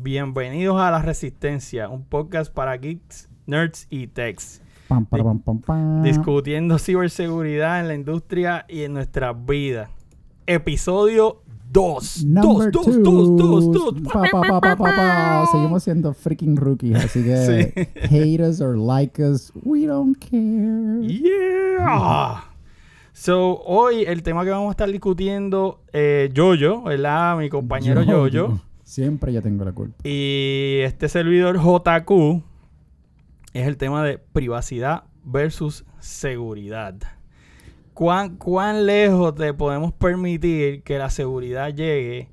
Bienvenidos a La Resistencia, un podcast para geeks, nerds y techs. Pam, pam, pam, pam. Discutiendo ciberseguridad en la industria y en nuestras vidas. Episodio 2. 2, Number 2, two. 2, 2, 2. Pa, pa, pa, pa, pa, pa. Seguimos siendo freaking rookies, así que hate us or like us, we don't care. Yeah. So, hoy el tema que vamos a estar discutiendo, eh, Yoyo, ¿verdad? Mi compañero Yo- Yoyo. Siempre yo tengo la culpa. Y este servidor JQ es el tema de privacidad versus seguridad. ¿Cuán, ¿Cuán lejos te podemos permitir que la seguridad llegue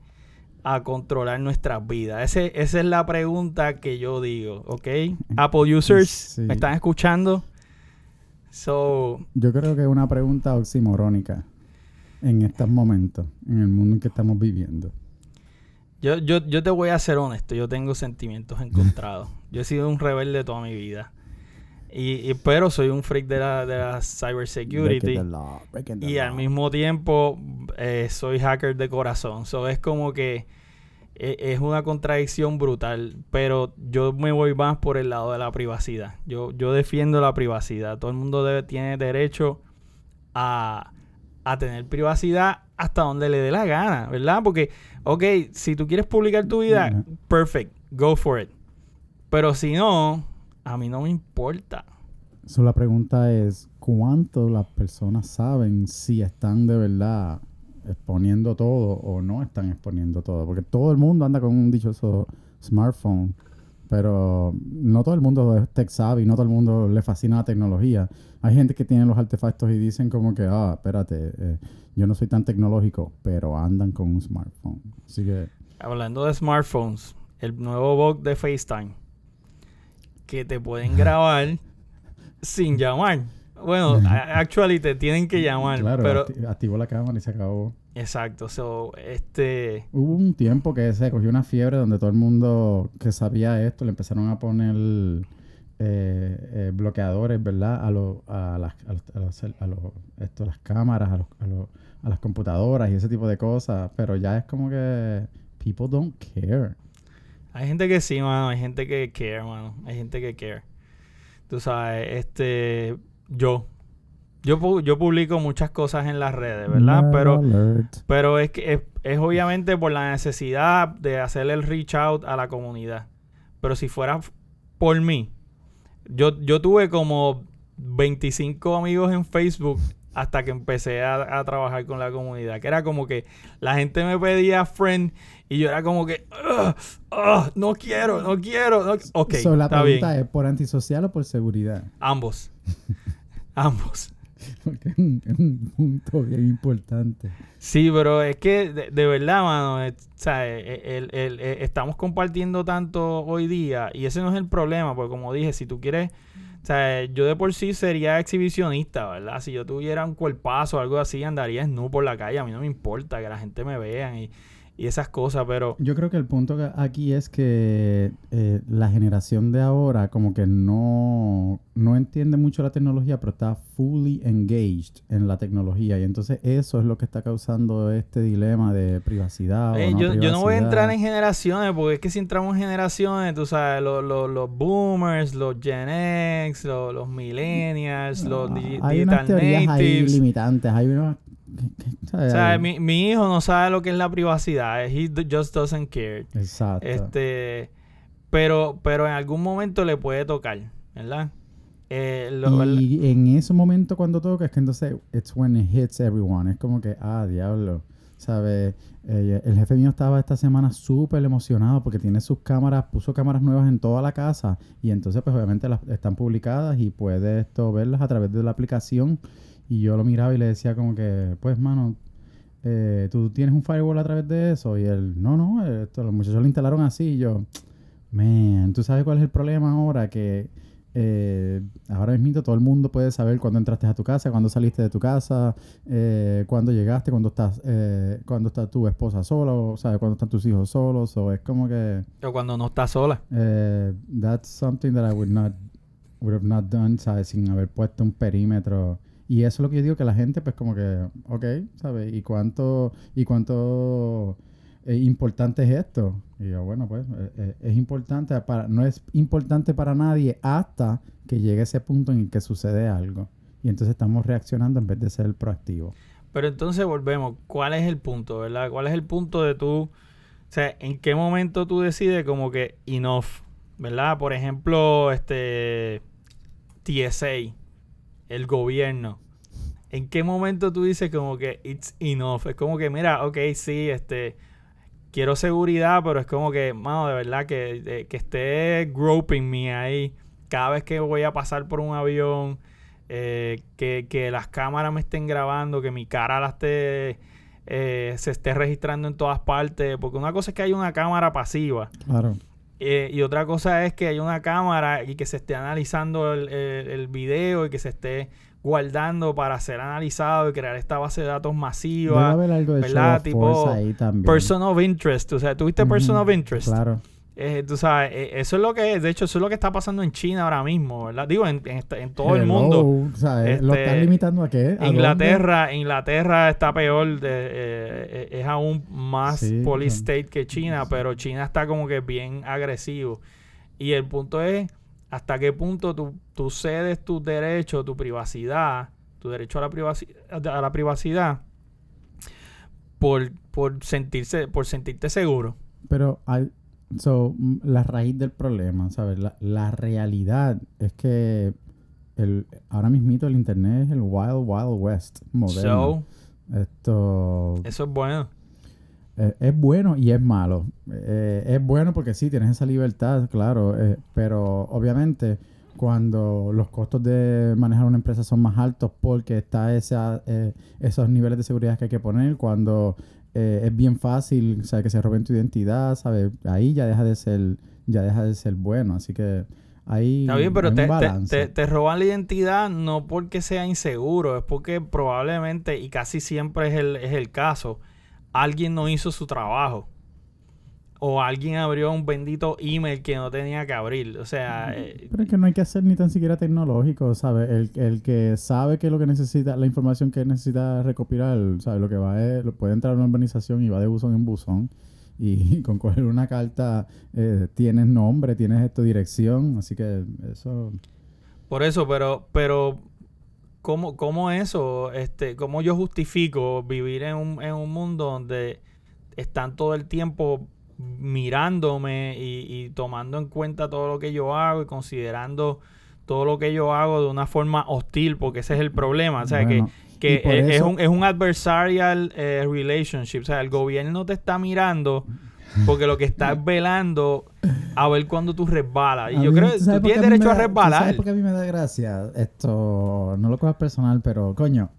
a controlar nuestras vidas? Ese- esa es la pregunta que yo digo, ¿ok? Apple users, Sí. ¿me están escuchando? So, Yo creo que es una pregunta oximorónica en estos momentos, en el mundo en que estamos viviendo. Yo, yo, yo te voy a ser honesto, yo tengo sentimientos encontrados. Yo he sido un rebelde toda mi vida. Y, y- pero soy un freak de la, de la cybersecurity. The law, Y al mismo tiempo eh, soy hacker de corazón. So es como que eh, es una contradicción brutal. Pero yo me voy más por el lado de la privacidad. Yo, yo defiendo la privacidad. Todo el mundo debe, tiene derecho a, a tener privacidad hasta donde le dé la gana, ¿verdad? Porque, ok, si tú quieres publicar tu vida, Ujú. perfect, go for it. Pero si no, a mí no me importa. So, la pregunta es, ¿cuánto las personas saben si están de verdad exponiendo todo o no están exponiendo todo? Porque todo el mundo anda con un dichoso smartphone, pero no todo el mundo es tech savvy, no todo el mundo le fascina la tecnología. Hay gente que tiene los artefactos y dicen como que, ah, espérate, eh, yo no soy tan tecnológico, pero andan con un smartphone. Así que, Hablando de smartphones, el nuevo bug de FaceTime que te pueden grabar sin llamar. Bueno, actually te tienen que llamar, claro, pero acti- activó la cámara y se acabó. Exacto, so este Hubo un tiempo que se cogió una fiebre donde todo el mundo que sabía esto le empezaron a poner eh, eh, bloqueadores, ¿verdad? A, los a, las, a, los, a, los esto, las cámaras, a, los, a, los- a las computadoras y ese tipo de cosas. Pero ya es como que people don't care. hay gente que sí, mano, hay gente que care, mano, hay gente que care. Tú sabes, este yo yo yo publico muchas cosas en las redes, ¿verdad? Nerd Pero alert. Pero es que es, es obviamente por la necesidad de hacer el reach out a la comunidad. Pero si fuera por mí, yo, yo tuve como 25 amigos en Facebook hasta que empecé a, a trabajar con la comunidad. Que era como que la gente me pedía friend y yo era como que, "Ugh, ugh, no quiero, no quiero. no- Ok, So, la está bien. pregunta es por antisocial o por seguridad. Ambos. Ambos. Porque es un, punto bien importante. Sí, pero es que de, de verdad, mano, eh, o sea, eh, el- el- eh, estamos compartiendo tanto hoy día y ese no es el problema, porque como dije, si tú quieres, o eh, yo de por sí sería exhibicionista, ¿verdad? Si yo tuviera un cuerpazo o algo así, andaría nu por la calle, a mí no me importa que la gente me vea y, y esas cosas, pero Yo creo que el punto aquí es que eh, la generación de ahora como que no, no entiende mucho la tecnología, pero está fully engaged en la tecnología. Y entonces eso es lo que está causando este dilema de privacidad. o eh, no yo, yo no voy a entrar en privacidad. generaciones, porque es que si entramos en generaciones, tú sabes, los, los, los boomers, los Gen X, los, los millennials, los Ah, digi- hay unas digital teorías ahí natives. limitantes. Hay unas... mi, mi hijo no sabe lo que es la privacidad. He just doesn't care. Exacto. Este, pero, pero en algún momento le puede tocar, ¿verdad? Eh, lo- y en ese momento cuando toca es que entonces it's when it hits everyone. Es como que, ah, diablo. ¿Sabes? Eh, el jefe mío estaba esta semana súper emocionado porque tiene sus cámaras, puso cámaras nuevas en toda la casa y entonces pues obviamente las están publicadas y puede esto verlas a través de la aplicación y yo lo miraba y le decía como que, pues mano, eh, tú tienes un firewall a través de eso y él, no, no, esto, los muchachos lo instalaron así y yo, man, ¿tú sabes cuál es el problema ahora? Que eh, ahora mismo todo el mundo puede saber cuándo entraste a tu casa, cuándo saliste de tu casa, eh, cuándo llegaste, cuándo estás, eh, cuándo está tu esposa sola, o sea, cuándo están tus hijos solos, o es como que o cuando no está sola. eh, that's something that I would not would have not done, ¿sabes? Sin haber puesto un perímetro. Y eso es lo que yo digo que la gente, pues como que, ok, ¿sabes? ¿Y cuánto, y cuánto eh, importante es esto. Y yo, bueno, pues eh, eh, es importante, para, no es importante para nadie hasta que llegue ese punto en el que sucede algo. Y entonces estamos reaccionando en vez de ser proactivo. Pero entonces volvemos, ¿cuál es el punto, verdad? ¿Cuál es el punto de tú, o sea, en qué momento tú decides como que enough, ¿verdad? Por ejemplo, este TSA, el gobierno. ¿En qué momento tú dices como que it's enough? Es como que, mira, ok, sí, este, quiero seguridad, pero es como que, mano, de verdad, que, que esté groping me ahí cada vez que voy a pasar por un avión, eh, que, que, las cámaras me estén grabando, que mi cara la esté, eh, se esté registrando en todas partes, porque una cosa es que hay una cámara pasiva. Claro. Eh, y otra cosa es que hay una cámara y que se esté analizando el, el, el video y que se esté guardando para ser analizado y crear esta base de datos masiva. Debe haber algo de ¿verdad? Tipo, ahí también. Person of interest. O sea, ¿tuviste person of interest? Claro. Eh, tú sabes, eh, eso es lo que es. De hecho, eso es lo que está pasando en China ahora mismo, ¿verdad? Digo, en, en esta- en todo el mundo. eh, ¿Lo Este, están limitando a qué? ¿A Inglaterra, Inglaterra está peor, de, eh, es aún más Sí, police claro. state que China, pero China está como que bien agresivo. Y el punto es hasta qué punto tú, tú cedes tus derechos, tu privacidad, tu derecho a la, privaci- a la privacidad por, por sentirse, por sentirte seguro. Pero hay, so, la raíz del problema, ¿sabes? La, la realidad es que el, ahora mismito el internet es el Wild Wild West moderno. So, Esto eso es bueno. eh, es bueno y es malo. Eh, es bueno porque sí, tienes esa libertad, claro, eh, pero obviamente cuando los costos de manejar una empresa son más altos porque está esa, esos niveles de seguridad que hay que poner, cuando eh, es bien fácil, sea, que se roben tu identidad, ¿sabes? Ahí ya deja de ser, ya deja de ser bueno, así que ahí Está bien, pero te, te- te roban la identidad no porque sea inseguro, es porque probablemente, y casi siempre es el, es el caso, alguien no hizo su trabajo. O alguien abrió un bendito email que no tenía que abrir. O sea, eh, Pero es que no hay que hacer ni tan siquiera tecnológico, ¿sabes? El, el que sabe que lo que necesita, la información que necesita recopilar, ¿sabes? Lo que va es, lo puede entrar a una urbanización y va de buzón en buzón. Y con coger una carta eh, tienes nombre, tienes esto, dirección, así que eso... por eso, pero, pero ¿cómo, cómo eso? Este, ¿Cómo yo justifico vivir en un, en un mundo donde están todo el tiempo mirándome y, y tomando en cuenta todo lo que yo hago y considerando todo lo que yo hago de una forma hostil, porque ese es el problema. O sea, Bueno, que, que es, eso- un, es un adversarial eh, relationship. O sea, el gobierno te está mirando porque lo que está es velando a ver cuándo tú resbalas. Y A yo mí- creo que ¿tú tienes derecho a da- ¿tú resbalar. ¿Sabes por qué a mí me da gracia? Esto, no lo cojas personal, pero coño,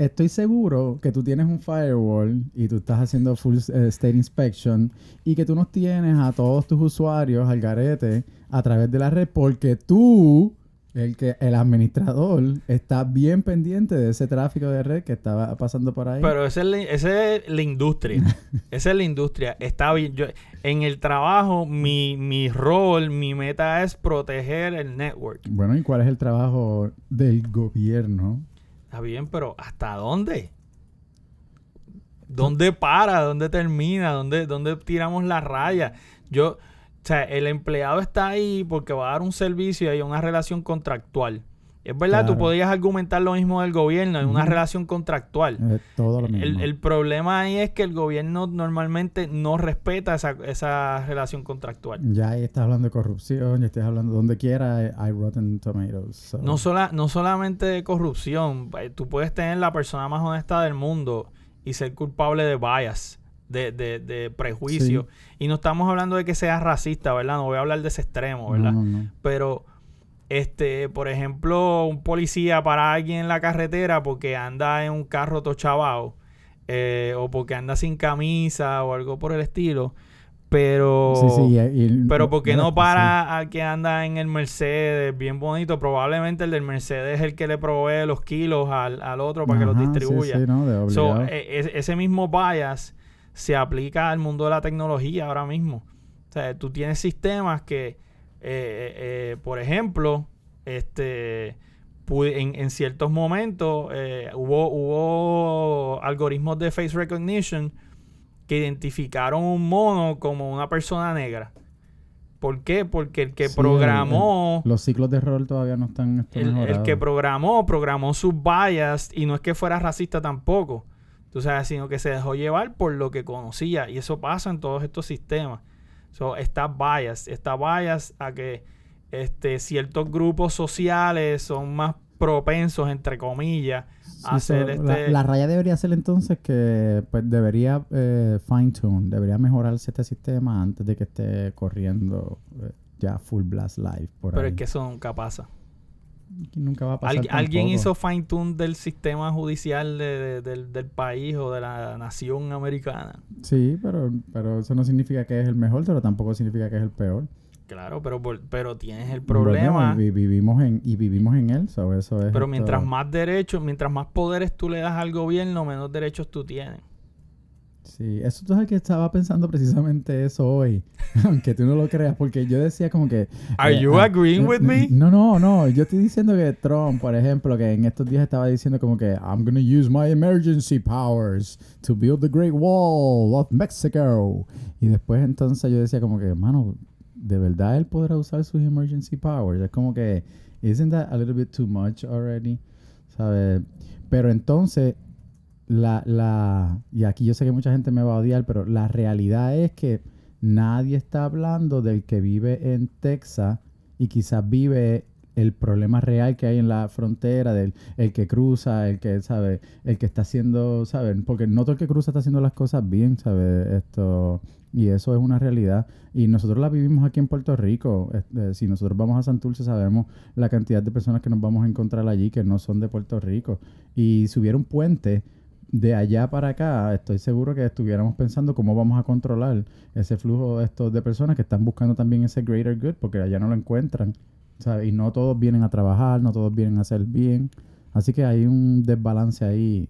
estoy seguro que tú tienes un firewall y tú estás haciendo full eh, state inspection y que tú nos tienes a todos tus usuarios al garete a través de la red porque tú, el que el administrador, está bien pendiente de ese tráfico de red que estaba pasando por ahí. Pero esa es la, esa es la industria. esa es la industria. Está bien. Yo, en el trabajo, mi, mi rol, mi meta es proteger el network. bueno, ¿y cuál es el trabajo del gobierno? Está bien, pero ¿hasta dónde? ¿Dónde para? ¿Dónde termina? ¿Dónde, dónde tiramos la raya? Yo, o sea, el empleado está ahí porque va a dar un servicio y hay una relación contractual. Es verdad, tú Claro. podrías argumentar lo mismo del gobierno, hay una relación contractual. Es todo lo mismo. El, el problema ahí es que el gobierno normalmente no respeta esa, esa relación contractual. Ya ahí estás hablando de corrupción, ya estás hablando donde quiera, eh, hay Rotten Tomatoes. so- No, sola, no solamente de corrupción, eh, tú puedes tener la persona más honesta del mundo y ser culpable de bias, de, de, de prejuicio. Y no estamos hablando de que seas racista, ¿verdad? No voy a hablar de ese extremo, ¿verdad? No, no, no. Pero, este, por ejemplo, un policía para a alguien en la carretera porque anda en un carro tochabao eh, o porque anda sin camisa o algo por el estilo. Pero, Sí, sí, y- pero porque no para al que anda en el Mercedes bien bonito. Probablemente el del Mercedes es el que le provee los kilos al, al otro para que los distribuya. sí, no, So, e- e- ese mismo bias se aplica al mundo de la tecnología ahora mismo. O sea, tú tienes sistemas que, eh, eh, eh, por ejemplo, este en, en ciertos momentos hubo, hubo algoritmos de face recognition que identificaron un mono como una persona negra. ¿Por qué? Porque el que Sí, programó... el- el- los ciclos de rol todavía no están El, que programó, programó sus bias y no es que fuera racista tampoco. Tú sabes, sino que se dejó llevar por lo que conocía. Y eso pasa en todos estos sistemas. So, está bias. Está bias a que este, ciertos grupos sociales son más propensos, entre comillas, Sí, a hacer so, este... la, la raya debería ser entonces que pues debería eh, fine tune, debería mejorarse este sistema antes de que esté corriendo eh, ya full blast live por pero ahí. es que eso nunca pasa. Nunca va a pasar Algu- alguien hizo fine tune del sistema judicial de- de- del, del país o de la nación americana. Sí, pero, pero eso no significa que es el mejor, pero tampoco significa que es el peor. Claro, pero, pero tienes el problema. Y, vi- vivimos en, y vivimos en él, so eso es Pero mientras más derechos, mientras más poderes tú le das al gobierno, menos derechos tú tienes. Sí, eso tú sabes que estaba pensando precisamente eso hoy, aunque tú no lo creas, porque yo decía como que... Are eh, you ah, agreeing eh, with me? No, no, no, yo estoy diciendo que Trump, por ejemplo, que en estos días estaba diciendo como que I'm gonna use my emergency powers to build the Great Wall of Mexico. Y después entonces yo decía como que, mano, ¿de verdad él podrá usar sus emergency powers? Es como que, isn't that a little bit too much already? ¿Sabes? Pero entonces la, la, y aquí yo sé que mucha gente me va a odiar, pero la realidad es que nadie está hablando del que vive en Texas y quizás vive el problema real que hay en la frontera, del el que cruza, el que, ¿sabe? El que está haciendo, ¿saben? Porque no todo el que cruza está haciendo las cosas bien, ¿sabe? Esto, y eso es una realidad. Y nosotros la vivimos aquí en Puerto Rico. Este, si nosotros vamos a Santurce, sabemos la cantidad de personas que nos vamos a encontrar allí que no son de Puerto Rico. Y si hubiera un puente de allá para acá, estoy seguro que estuviéramos pensando cómo vamos a controlar ese flujo de estos de personas que están buscando también ese greater good, porque allá no lo encuentran, ¿sabes? Y no todos vienen a trabajar, no todos vienen a hacer bien. Así que hay un desbalance ahí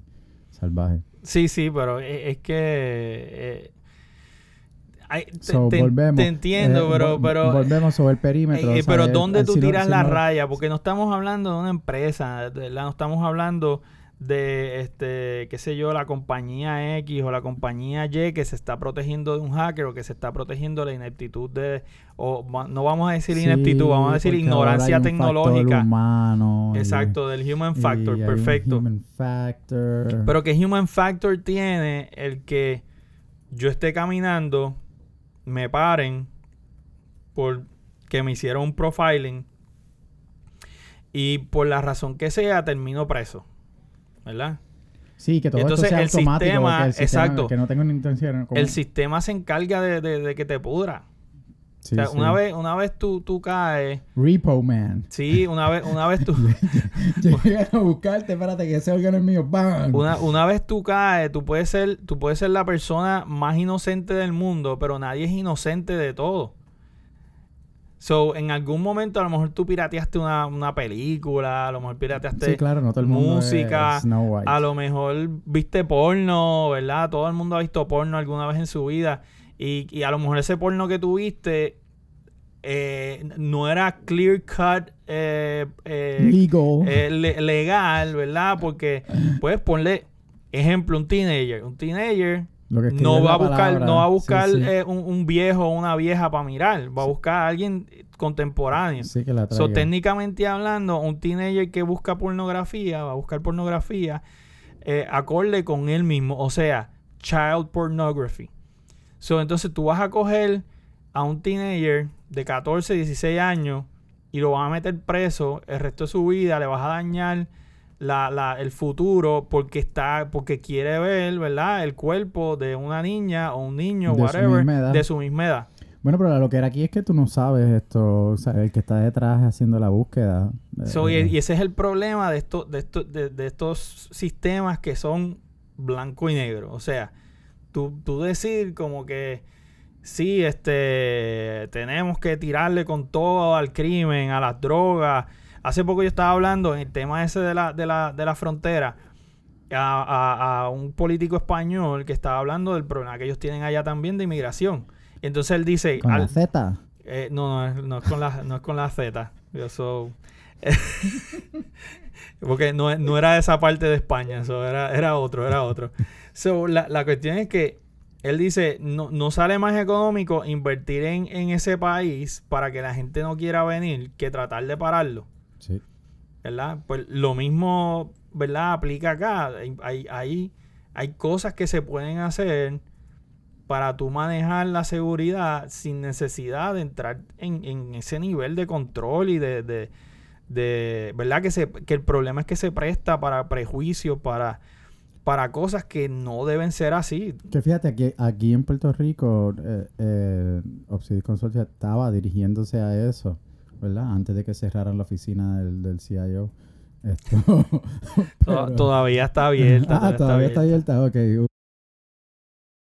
salvaje. Sí, sí, pero e- es, que... eh, ay, te, So, te- volvemos. te entiendo, Eh, pero... pero volvemos sobre el perímetro. Eh, eh, pero. ¿dónde tú Si no- tiras si la no- raya? Porque no estamos hablando de una empresa, de no estamos hablando de, este, qué sé yo, la compañía X o la compañía Y que se está protegiendo de un hacker o que se está protegiendo de la ineptitud de, o no vamos a decir Sí, ineptitud, vamos a decir ignorancia tecnológica. humano, y- Exacto, del human factor, perfecto. human factor. Pero ¿qué human factor tiene el que yo esté caminando, me paren por que me hicieron un profiling y por la razón que sea termino preso? ¿Verdad? Sí, que todo Entonces, esto sea el automático. sistema- que el sistema- exacto. Que no tengo ni intención. El sistema se encarga de, de- de que te pudra. Sí, o sea, sí. una vez, una vez tú, tú caes, Repo Man. sí, una vez, una vez tú, Llegan a buscarte, espérate, que ese órgano es mío. ¡Bam! una, una vez tú caes, tú puedes ser, tú puedes ser la persona más inocente del mundo, pero nadie es inocente de todo. So, en algún momento a lo mejor tú pirateaste una, una película, a lo mejor pirateaste Sí, claro, no todo el mundo música, es Snow White. a lo mejor viste porno, ¿verdad? Todo el mundo ha visto porno alguna vez en su vida. Y, y a lo mejor ese porno que tuviste eh, no era clear cut eh, eh, Legal. eh, le- legal, ¿verdad? Porque, pues, ponle ejemplo, un teenager. Un teenager no va a buscar, palabra. no va a buscar sí. eh, un, un viejo o una vieja para mirar. Va a buscar a alguien contemporáneo. Sí, que la So, técnicamente hablando, un teenager que busca pornografía, va a buscar pornografía eh, acorde con él mismo, o sea, child pornography. So, entonces tú vas a coger a un teenager de 14, 16 años y lo vas a meter preso el resto de su vida, le vas a dañar la, la- el futuro porque está porque quiere ver, ¿verdad? El cuerpo de una niña o un niño, De whatever, de su misma edad. Bueno, pero lo que era aquí es que tú no sabes esto. O sea, el que está detrás haciendo la búsqueda. So, y, eh, y ese es el problema de, esto, de, esto- de, de estos sistemas que son blanco y negro. O sea, tú, tú decir como que sí, este, tenemos que tirarle con todo al crimen, a las drogas. Hace poco yo estaba hablando en el tema ese de la, de la, de la frontera a, a- a un político español que estaba hablando del problema que ellos tienen allá también de inmigración. Y entonces él dice... Con al- la Z. eh, no, no, es- no es con la, no es con la Z. Yo porque no, no era esa parte de España, so, era, era otro, era otro. So, la, la cuestión es que él dice, no, no sale más económico invertir en, en ese país para que la gente no quiera venir que tratar de pararlo. Sí. ¿Verdad? Pues lo mismo, ¿verdad? Aplica acá. Hay, hay, hay, cosas que se pueden hacer para tú manejar la seguridad sin necesidad de entrar en, en ese nivel de control y de, de, de- ¿verdad? Que, se, que el problema es que se presta para prejuicios, para, para cosas que no deben ser así. Que fíjate, que aquí en Puerto Rico, eh, eh, Obsidian Consortia estaba dirigiéndose a eso, ¿verdad? Antes de que cerraran la oficina del, del CIO. Esto, pero- Todavía está abierta. ah, todavía está abierta. Ok,